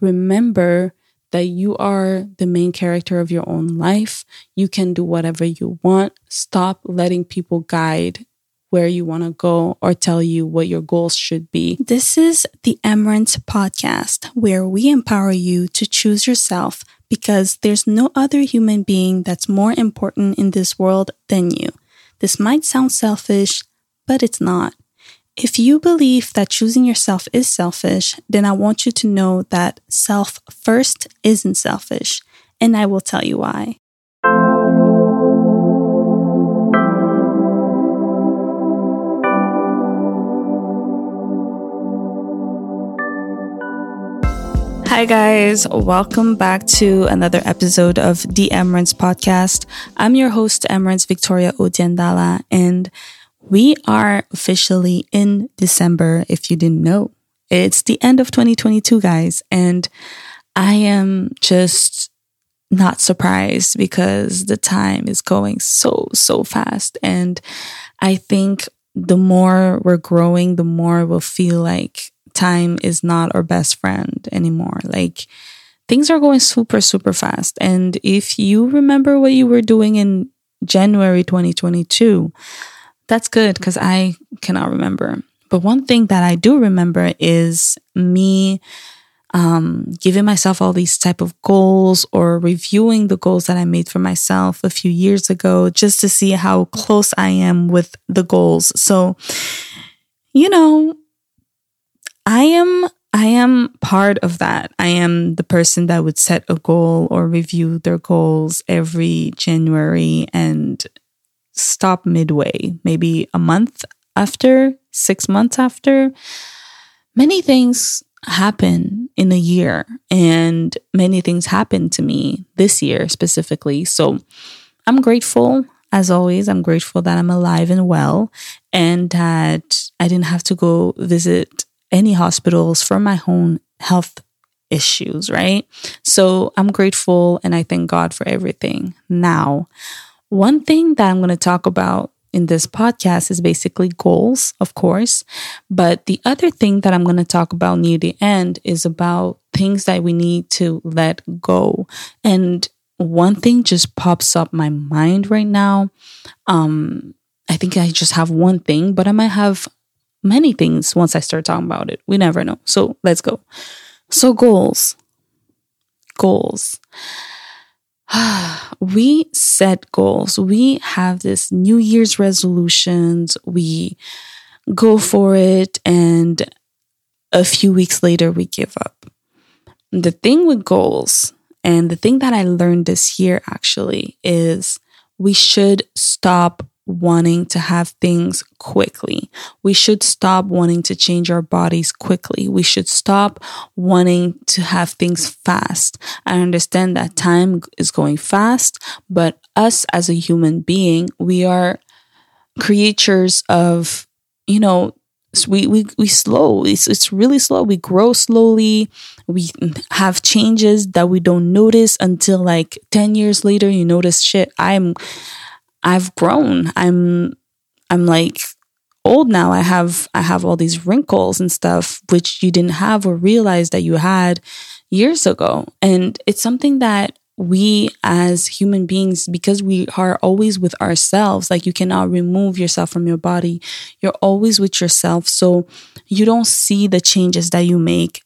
remember that you are the main character of your own life. You can do whatever you want. Stop letting people guide where you want to go or tell you what your goals should be. This is the Emmerance podcast, where we empower you to choose yourself because there's no other human being that's more important in this world than you. This might sound selfish, but it's not. If you believe that choosing yourself is selfish, then I want you to know that self first isn't selfish, and I will tell you why. Hi, guys. Welcome back to another episode of the Emmerance podcast. I'm your host, Emmerance Victoria Odia Ndala, and we are officially in December, if you didn't know. It's the end of 2022, guys, and I am just not surprised because the time is going so, so fast. And I think the more we're growing, the more we'll feel like time is not our best friend anymore. Like things are going super, super fast. And if you remember what you were doing in January 2022, that's good because I cannot remember. But one thing that I do remember is me um, giving myself all these type of goals or reviewing the goals that I made for myself a few years ago just to see how close I am with the goals. So, you know, I am I am part of that. I am the person that would set a goal or review their goals every January and stop midway, maybe a month after, 6 months after. Many things happen in a year and many things happen to me this year specifically. So I'm grateful as always, I'm grateful that I'm alive and well and that I didn't have to go visit any hospitals for my own health issues, right? So I'm grateful and I thank God for everything. Now, one thing that I'm going to talk about in this podcast is basically goals, of course. But the other thing that I'm going to talk about near the end is about things that we need to let go. And one thing just pops up my mind right now. Um, I think I just have one thing, but I might have many things once I start talking about it. We never know. So let's go. So, goals. Goals. we set goals. We have this New Year's resolutions. We go for it. And a few weeks later, we give up. The thing with goals, and the thing that I learned this year actually, is we should stop wanting to have things quickly. We should stop wanting to change our bodies quickly. We should stop wanting to have things fast. I understand that time is going fast, but us as a human being, we are creatures of, you know, we we we slow. It's it's really slow. We grow slowly. We have changes that we don't notice until like 10 years later you notice shit. I'm I've grown. I'm I'm like old now. I have I have all these wrinkles and stuff which you didn't have or realize that you had years ago. And it's something that we as human beings because we are always with ourselves like you cannot remove yourself from your body you're always with yourself so you don't see the changes that you make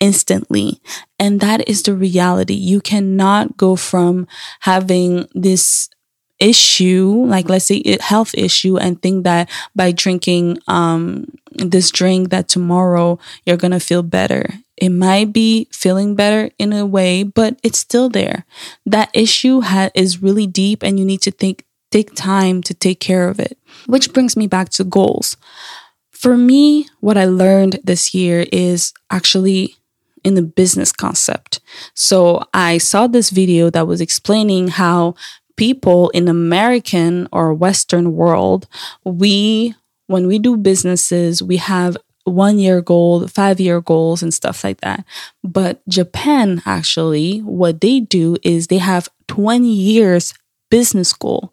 instantly and that is the reality you cannot go from having this issue, like let's say a health issue, and think that by drinking um, this drink that tomorrow you're gonna feel better. It might be feeling better in a way, but it's still there. That issue ha- is really deep, and you need to think take time to take care of it. Which brings me back to goals. For me, what I learned this year is actually in the business concept. So I saw this video that was explaining how people in American or Western world, we when we do businesses, we have one year goal, five year goals, and stuff like that. But Japan, actually, what they do is they have 20 years business goal,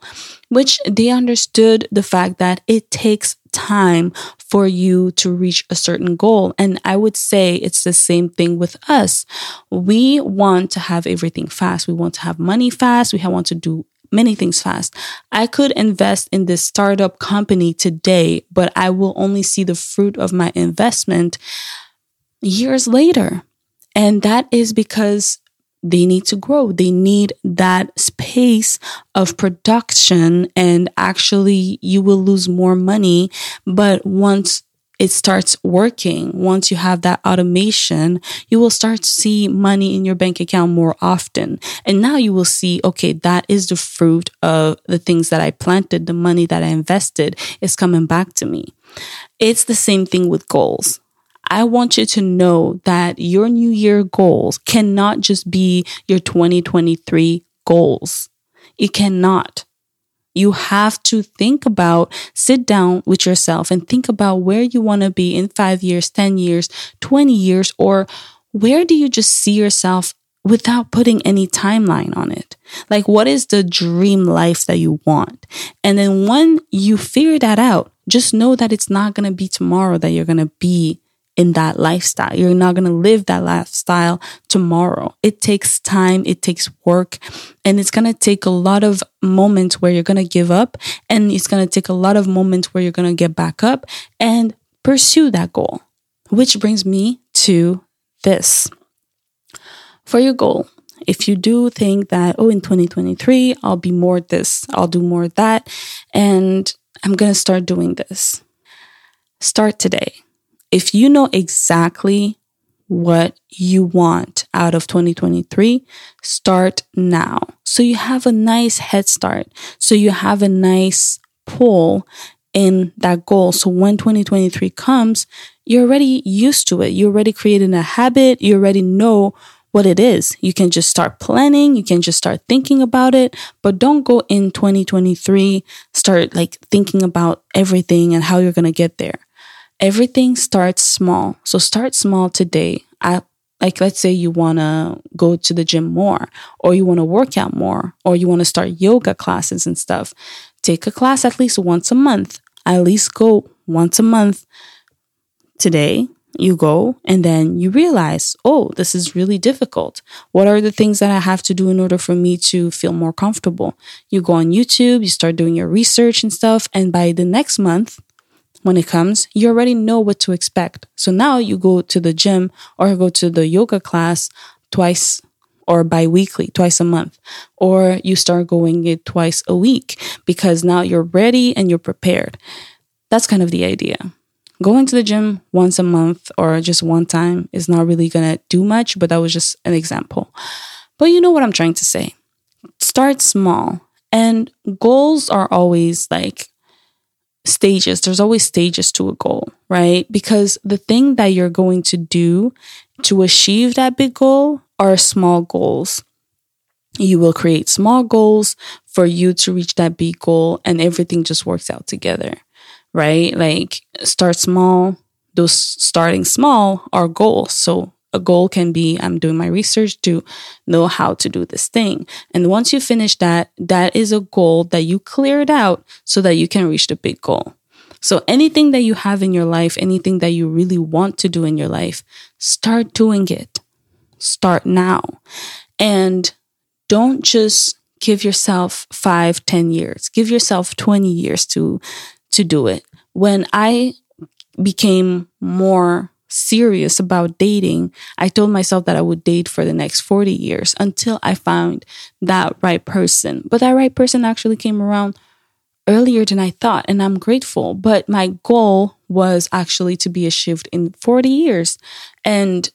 which they understood the fact that it takes time for you to reach a certain goal. And I would say it's the same thing with us. We want to have everything fast. We want to have money fast. We want to do many things fast. I could invest in this startup company today, but I will only see the fruit of my investment years later. And that is because they need to grow. They need that space of production and actually you will lose more money. But once it starts working, once you have that automation, you will start to see money in your bank account more often. And now you will see, okay, that is the fruit of the things that I planted, the money that I invested is coming back to me. It's the same thing with goals. I want you to know that your new year goals cannot just be your 2023 goals. It cannot. You have to think about, sit down with yourself and think about where you want to be in five years, 10 years, 20 years, or where do you just see yourself without putting any timeline on it? Like, what is the dream life that you want? And then when you figure that out, just know that it's not going to be tomorrow that you're going to be in that lifestyle. You're not going to live that lifestyle tomorrow. It takes time, it takes work, and it's going to take a lot of moments where you're going to give up, and it's going to take a lot of moments where you're going to get back up and pursue that goal. Which brings me to this. For your goal, if you do think that, oh, in 2023, I'll be more this, I'll do more that, and I'm going to start doing this, start today if you know exactly what you want out of 2023, start now. So you have a nice head start. So you have a nice pull in that goal. So when 2023 comes, you're already used to it. You're already creating a habit. You already know what it is. You can just start planning. You can just start thinking about it, but don't go in 2023, start like thinking about everything and how you're going to get there everything starts small. So start small today. I, like, let's say you want to go to the gym more, or you want to work out more, or you want to start yoga classes and stuff. Take a class at least once a month. At least go once a month. Today, you go and then you realize, oh, this is really difficult. What are the things that I have to do in order for me to feel more comfortable? You go on YouTube, you start doing your research and stuff. And by the next month, when it comes, you already know what to expect. So now you go to the gym or go to the yoga class twice or bi-weekly, twice a month, or you start going it twice a week because now you're ready and you're prepared. That's kind of the idea. Going to the gym once a month or just one time is not really going to do much, but that was just an example. But you know what I'm trying to say. Start small. And goals are always like stages. There's always stages to a goal, right? Because the thing that you're going to do to achieve that big goal are small goals. You will create small goals for you to reach that big goal, and everything just works out together, right? Like start small. Those starting small are goals. So a goal can be I'm doing my research to know how to do this thing. And once you finish that, that is a goal that you cleared out so that you can reach the big goal. So anything that you have in your life, anything that you really want to do in your life, start doing it. Start now. And don't just give yourself five, ten years. Give yourself 20 years to, to do it. When I became more serious about dating, I told myself that I would date for the next 40 years until I found that right person. But that right person actually came around earlier than I thought, and I'm grateful. But my goal was actually to be achieved in 40 years. And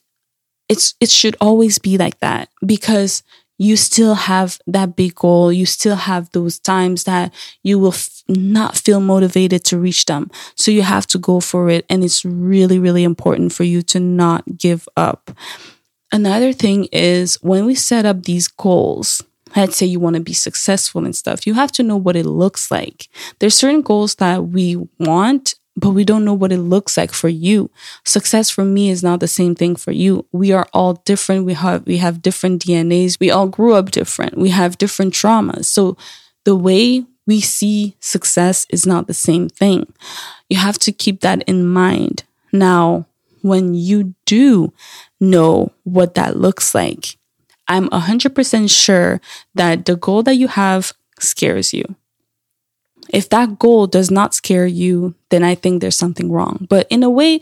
it's it should always be like that because you still have that big goal. You still have those times that you will f- not feel motivated to reach them. So you have to go for it. And it's really, really important for you to not give up. Another thing is when we set up these goals, let's say you want to be successful and stuff, you have to know what it looks like. There's certain goals that we want but we don't know what it looks like for you. Success for me is not the same thing for you. We are all different. We have we have different DNAs. We all grew up different. We have different traumas. So the way we see success is not the same thing. You have to keep that in mind. Now, when you do know what that looks like, I'm 100% sure that the goal that you have scares you. If that goal does not scare you, then I think there's something wrong. But in a way,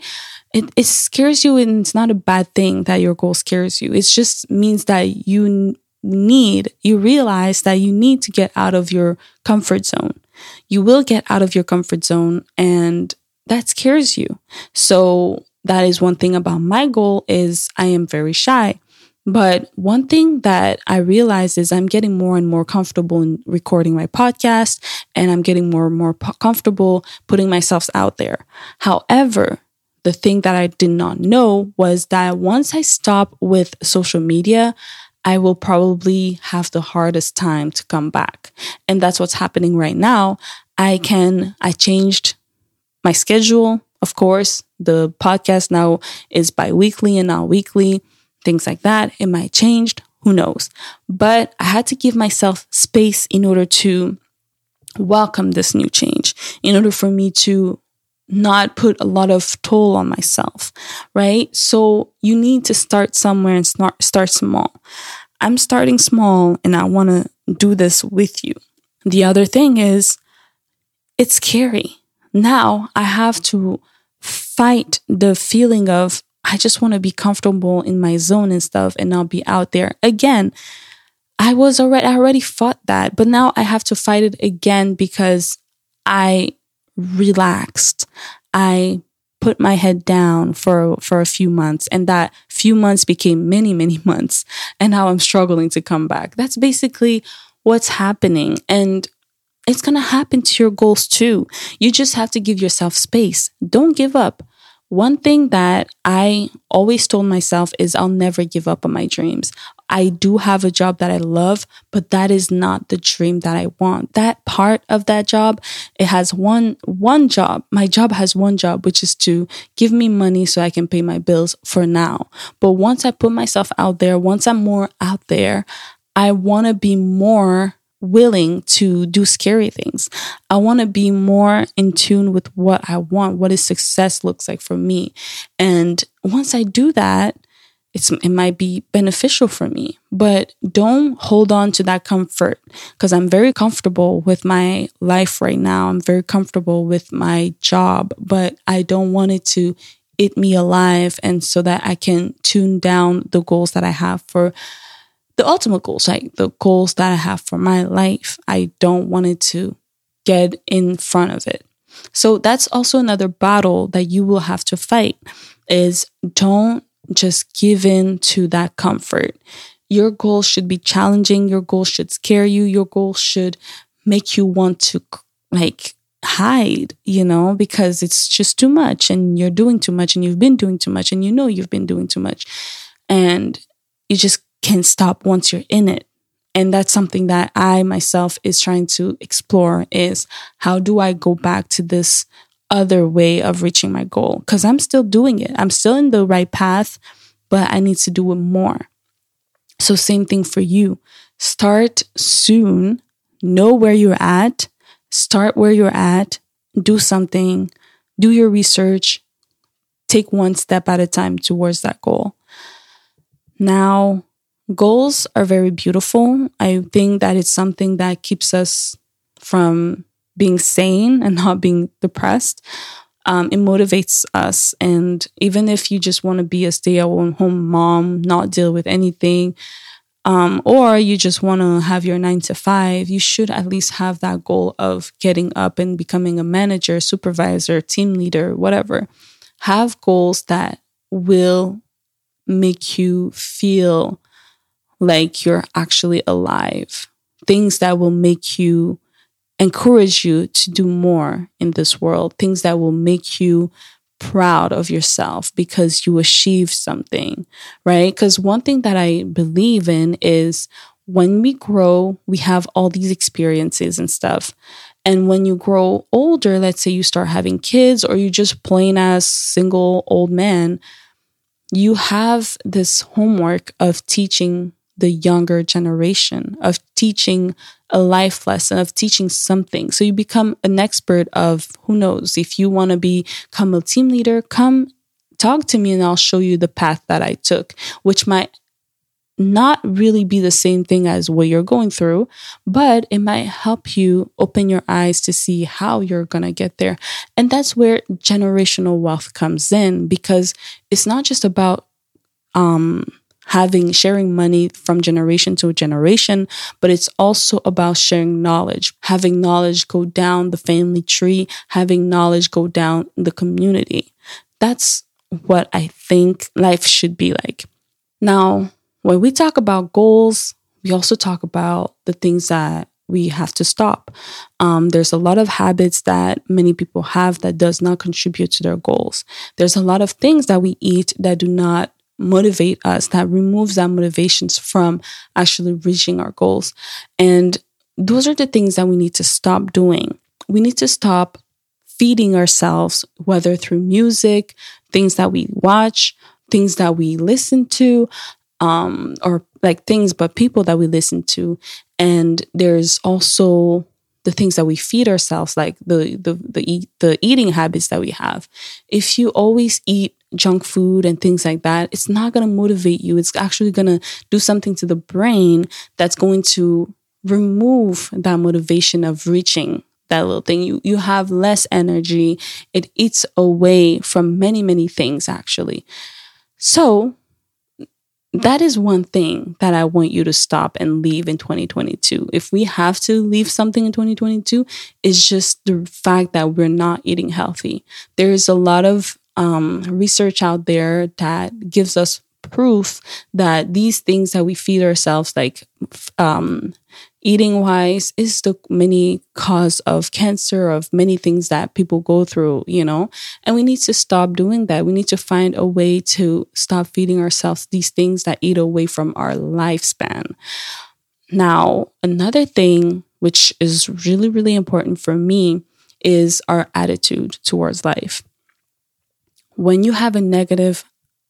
it, it scares you and it's not a bad thing that your goal scares you. It just means that you need, you realize that you need to get out of your comfort zone. You will get out of your comfort zone and that scares you. So that is one thing about my goal is I am very shy. But one thing that I realize is I'm getting more and more comfortable in recording my podcast and I'm getting more and more po- comfortable putting myself out there. However, the thing that I did not know was that once I stop with social media, I will probably have the hardest time to come back. And that's what's happening right now. I can, I changed my schedule. Of course, the podcast now is bi weekly and not weekly things like that. It might changed. who knows? But I had to give myself space in order to welcome this new change, in order for me to not put a lot of toll on myself, right? So you need to start somewhere and start start small. I'm starting small and I want to do this with you. The other thing is it's scary. Now I have to fight the feeling of I just want to be comfortable in my zone and stuff and not be out there. Again, I was already I already fought that, but now I have to fight it again because I relaxed. I put my head down for for a few months and that few months became many many months and now I'm struggling to come back. That's basically what's happening and it's going to happen to your goals too. You just have to give yourself space. Don't give up. One thing that I always told myself is I'll never give up on my dreams. I do have a job that I love, but that is not the dream that I want. That part of that job, it has one one job. My job has one job, which is to give me money so I can pay my bills for now. But once I put myself out there, once I'm more out there, I want to be more willing to do scary things. I want to be more in tune with what I want, what is success looks like for me. And once I do that, it's, it might be beneficial for me, but don't hold on to that comfort because I'm very comfortable with my life right now. I'm very comfortable with my job, but I don't want it to eat me alive. And so that I can tune down the goals that I have for the ultimate goals, like the goals that I have for my life. I don't want it to get in front of it. So that's also another battle that you will have to fight is don't just give in to that comfort. Your goals should be challenging. Your goals should scare you. Your goals should make you want to like hide, you know, because it's just too much and you're doing too much and you've been doing too much and you know you've been doing too much. And you just can stop once you're in it. And that's something that I myself is trying to explore is how do I go back to this other way of reaching my goal? Because I'm still doing it. I'm still in the right path, but I need to do it more. So, same thing for you. Start soon, know where you're at, start where you're at, do something, do your research, take one step at a time towards that goal. Now, goals are very beautiful. I think that it's something that keeps us from being sane and not being depressed. Um, it motivates us. And even if you just want to be a stay at home mom, not deal with anything, um, or you just want to have your nine to five, you should at least have that goal of getting up and becoming a manager, supervisor, team leader, whatever. Have goals that will make you feel like you're actually alive, things that will make you encourage you to do more in this world, things that will make you proud of yourself because you achieved something, right? Because one thing that I believe in is when we grow, we have all these experiences and stuff. And when you grow older, let's say you start having kids or you just plain as single old man, you have this homework of teaching the younger generation, of teaching a life lesson, of teaching something. So you become an expert of who knows, if you want to become a team leader, come talk to me and I'll show you the path that I took, which might not really be the same thing as what you're going through, but it might help you open your eyes to see how you're going to get there. And that's where generational wealth comes in because it's not just about um, having sharing money from generation to generation, but it's also about sharing knowledge, having knowledge go down the family tree, having knowledge go down the community. That's what I think life should be like. Now, when we talk about goals, we also talk about the things that we have to stop. Um, there's a lot of habits that many people have that does not contribute to their goals. There's a lot of things that we eat that do not motivate us, that removes our motivations from actually reaching our goals. And those are the things that we need to stop doing. We need to stop feeding ourselves, whether through music, things that we watch, things that we listen to, um, or like things, but people that we listen to. And there's also the things that we feed ourselves, like the the the eat, the eating habits that we have. If you always eat junk food and things like that, it's not going to motivate you. It's actually going to do something to the brain that's going to remove that motivation of reaching that little thing. You you have less energy. It eats away from many many things actually. So that is one thing that I want you to stop and leave in 2022. If we have to leave something in 2022, it's just the fact that we're not eating healthy. There's a lot of um, research out there that gives us proof that these things that we feed ourselves, like um, eating wise is the many cause of cancer of many things that people go through you know? And we need to stop doing that. We need to find a way to stop feeding ourselves these things that eat away from our lifespan. Now another thing which is really really important for me is our attitude towards life when you have a negative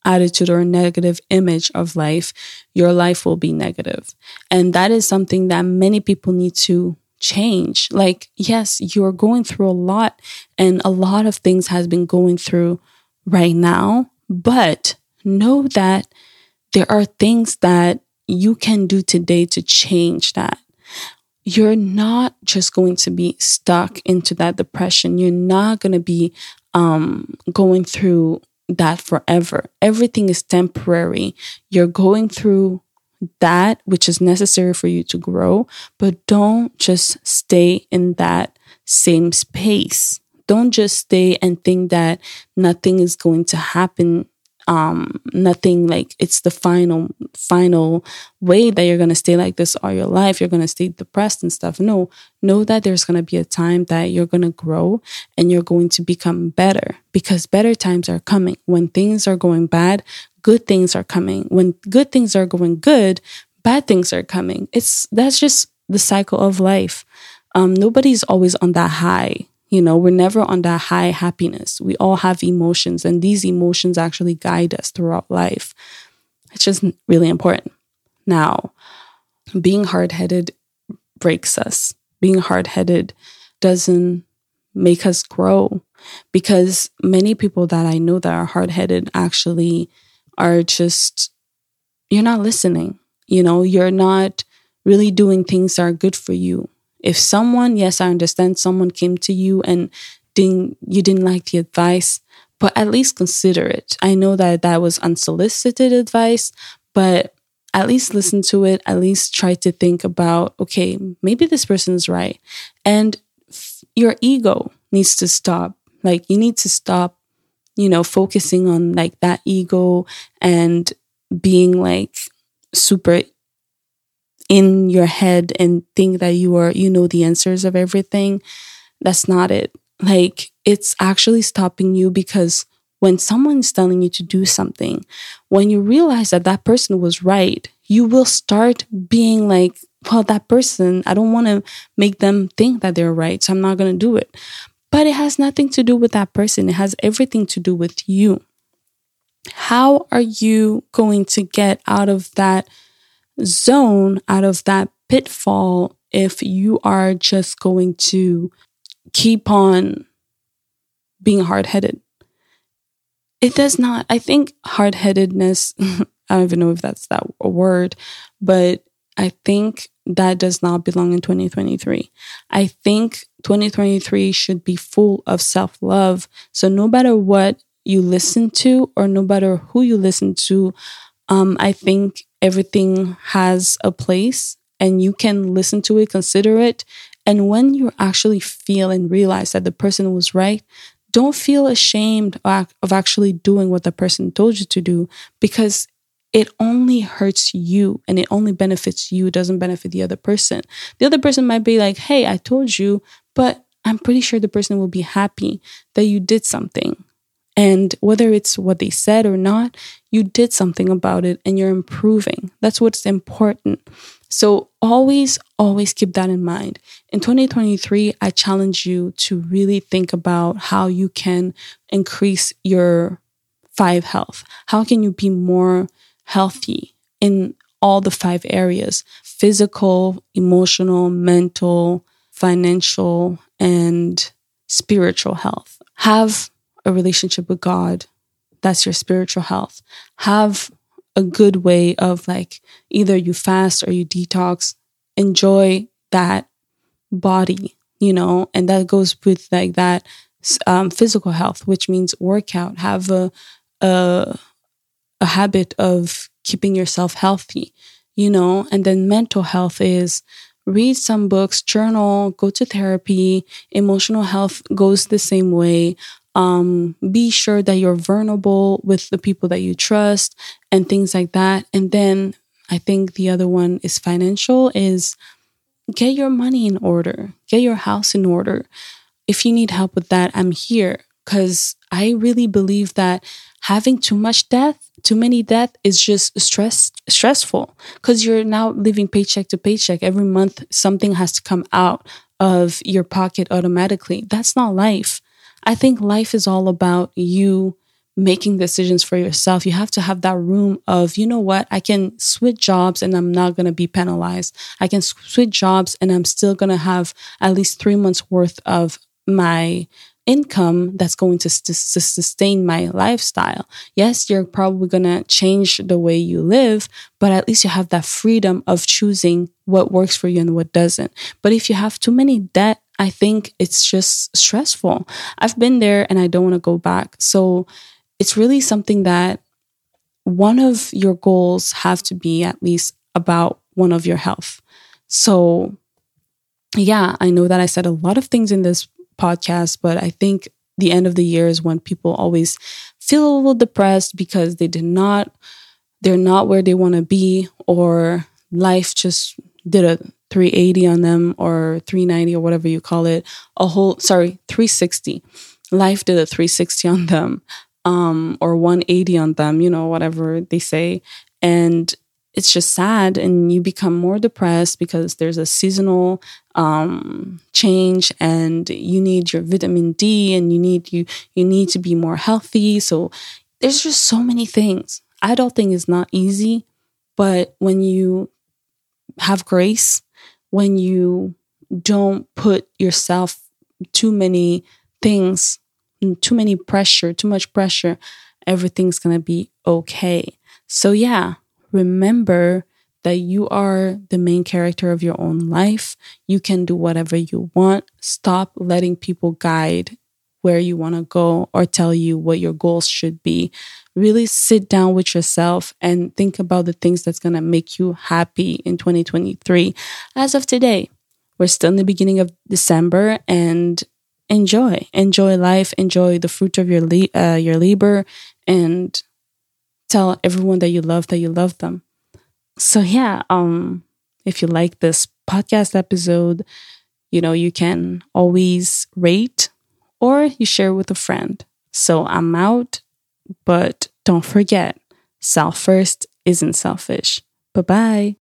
attitude or a negative image of life, your life will be negative. And that is something that many people need to change. Like, yes, you're going through a lot and a lot of things has been going through right now, but know that there are things that you can do today to change that. You're not just going to be stuck into that depression. You're not going to be um, going through that forever. Everything is temporary. You're going through that which is necessary for you to grow, but don't just stay in that same space. Don't just stay and think that nothing is going to happen um nothing like it's the final final way that you're going to stay like this all your life. You're going to stay depressed and stuff. No know that there's going to be a time that you're going to grow and you're going to become better because better times are coming. When things are going bad good things are coming. When good things are going good bad things are coming. It's that's just the cycle of life. Um nobody's always on that high you know, we're never on that high happiness. We all have emotions, and these emotions actually guide us throughout life. It's just really important. Now, being hard headed breaks us. Being hard headed doesn't make us grow because many people that I know that are hard headed actually are just, you're not listening. You know, you're not really doing things that are good for you. If someone, yes, I understand someone came to you and didn't you didn't like the advice, but at least consider it. I know that that was unsolicited advice, but at least listen to it. At least try to think about, okay, maybe this person is right. And f- your ego needs to stop. Like you need to stop, you know, focusing on like that ego and being like super in your head and think that you are you know the answers of everything that's not it. Like it's actually stopping you because when someone's telling you to do something when you realize that that person was right you will start being like well that person i don't want to make them think that they're right so i'm not going to do it. But it has nothing to do with that person. It has everything to do with you. How are you going to get out of that zone, out of that pitfall, if you are just going to keep on being hard headed. It does not, I think hard headedness, I don't even know if that's that a word, but I think that does not belong in 2023. I think 2023 should be full of self love. So no matter what you listen to or no matter who you listen to, um, I think everything has a place and you can listen to it, consider it. And when you actually feel and realize that the person was right, don't feel ashamed of actually doing what the person told you to do because it only hurts you and it only benefits you. It doesn't benefit the other person. The other person might be like, hey, I told you, but I'm pretty sure the person will be happy that you did something. And whether it's what they said or not, you did something about it and you're improving. That's what's important. So always, always keep that in mind. In 2023, I challenge you to really think about how you can increase your five health. How can you be more healthy in all the five areas physical, emotional, mental, financial, and spiritual health. Have a relationship with God. That's your spiritual health. Have a good way of like either you fast or you detox. Enjoy that body, you know, and that goes with like that um, physical health, which means workout. Have a, a a habit of keeping yourself healthy, you know, and then mental health is read some books, journal, go to therapy. Emotional health goes the same way. Um, be sure that you're vulnerable with the people that you trust and things like that. And then I think the other one is financial is get your money in order, get your house in order. If you need help with that, I'm here because I really believe that having too much debt, too many debt is just stress stressful because you're now living paycheck to paycheck. Every month something has to come out of your pocket automatically. That's not life. I think life is all about you making decisions for yourself. You have to have that room of, you know what, I can switch jobs and I'm not going to be penalized. I can switch jobs and I'm still going to have at least three months worth of my income that's going to, to, sustain my lifestyle. Yes, you're probably going to change the way you live, but at least you have that freedom of choosing what works for you and what doesn't. But if you have too many debt, I think it's just stressful. I've been there and I don't want to go back. So it's really something that one of your goals have to be at least about one of your health. So yeah, I know that I said a lot of things in this podcast, but I think the end of the year is when people always feel a little depressed because they did not, they're not where they want to be, or life just did a 380 on them or 390 or whatever you call it. A whole, sorry, 360. Life did a 360 on them, um, or 180 on them, you know, whatever they say. And it's just sad and you become more depressed because there's a seasonal um, change and you need your vitamin D and you need you you need to be more healthy. So there's just so many things. Adulting is not easy, but when you have grace, when you don't put yourself too many things, too many pressure, too much pressure, everything's gonna be okay. So yeah, remember that you are the main character of your own life. You can do whatever you want. Stop letting people guide where you want to go or tell you what your goals should be. Really sit down with yourself and think about the things that's going to make you happy in 2023. As of today, we're still in the beginning of December and enjoy, enjoy life, enjoy the fruit of your uh, your labor and tell everyone that you love that you love them. So yeah, um if you like this podcast episode, you know, you can always rate or you share with a friend. So I'm out, but don't forget, self first isn't selfish. Bye bye.